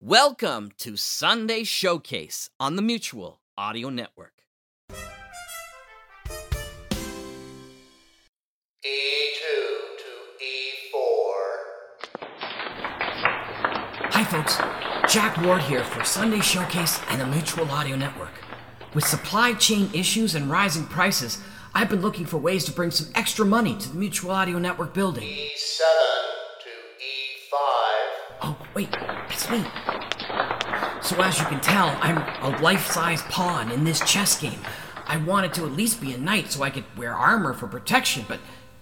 Welcome to Sunday Showcase on the Mutual Audio Network. E2 to E4. Hi, folks. Jack Ward here for Sunday Showcase and the Mutual Audio Network. With supply chain issues and rising prices, I've been looking for ways to bring some extra money to the Mutual Audio Network building. E7 to E5. Oh, wait, it's me. So, as you can tell, I'm a life size pawn in this chess game. I wanted to at least be a knight so I could wear armor for protection, but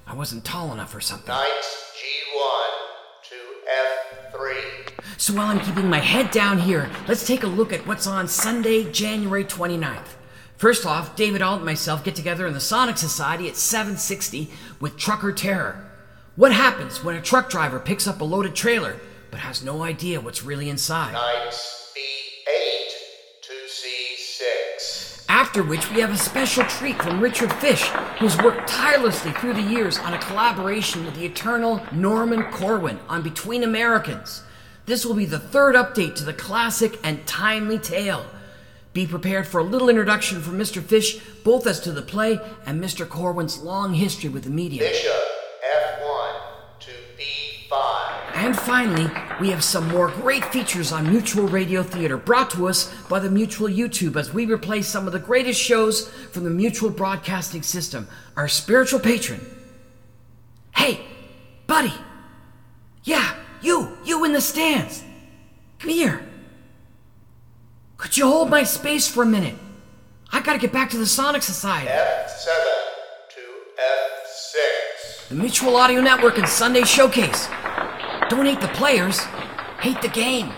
I wasn't tall enough or something. Knight G1 to F3. So while I'm keeping my head down here, let's take a look at what's on Sunday, January 29th. First off, David Alt and myself get together in the Sonic Society at 760 with Trucker Terror. What happens when a truck driver picks up a loaded trailer but has no idea what's really inside? Knight B8 to C6. After which, we have a special treat from Richard Fish, who's worked tirelessly through the years on a collaboration with the eternal Norman Corwin on Between Americans. This will be the third update to the classic and timely tale. Be prepared for a little introduction from Mr. Fish, both as to the play and Mr. Corwin's long history with the media. Bishop And finally, we have some more great features on Mutual Radio Theater brought to us by the Mutual YouTube as we replay some of the greatest shows from the Mutual Broadcasting System. Our spiritual patron. Hey, buddy. Yeah, you, you in the stands. Come here. Could you hold my space for a minute? I gotta get back to the Sonic Society. F7 to F6. The Mutual Audio Network and Sunday Showcase. Don't hate the players, hate the game.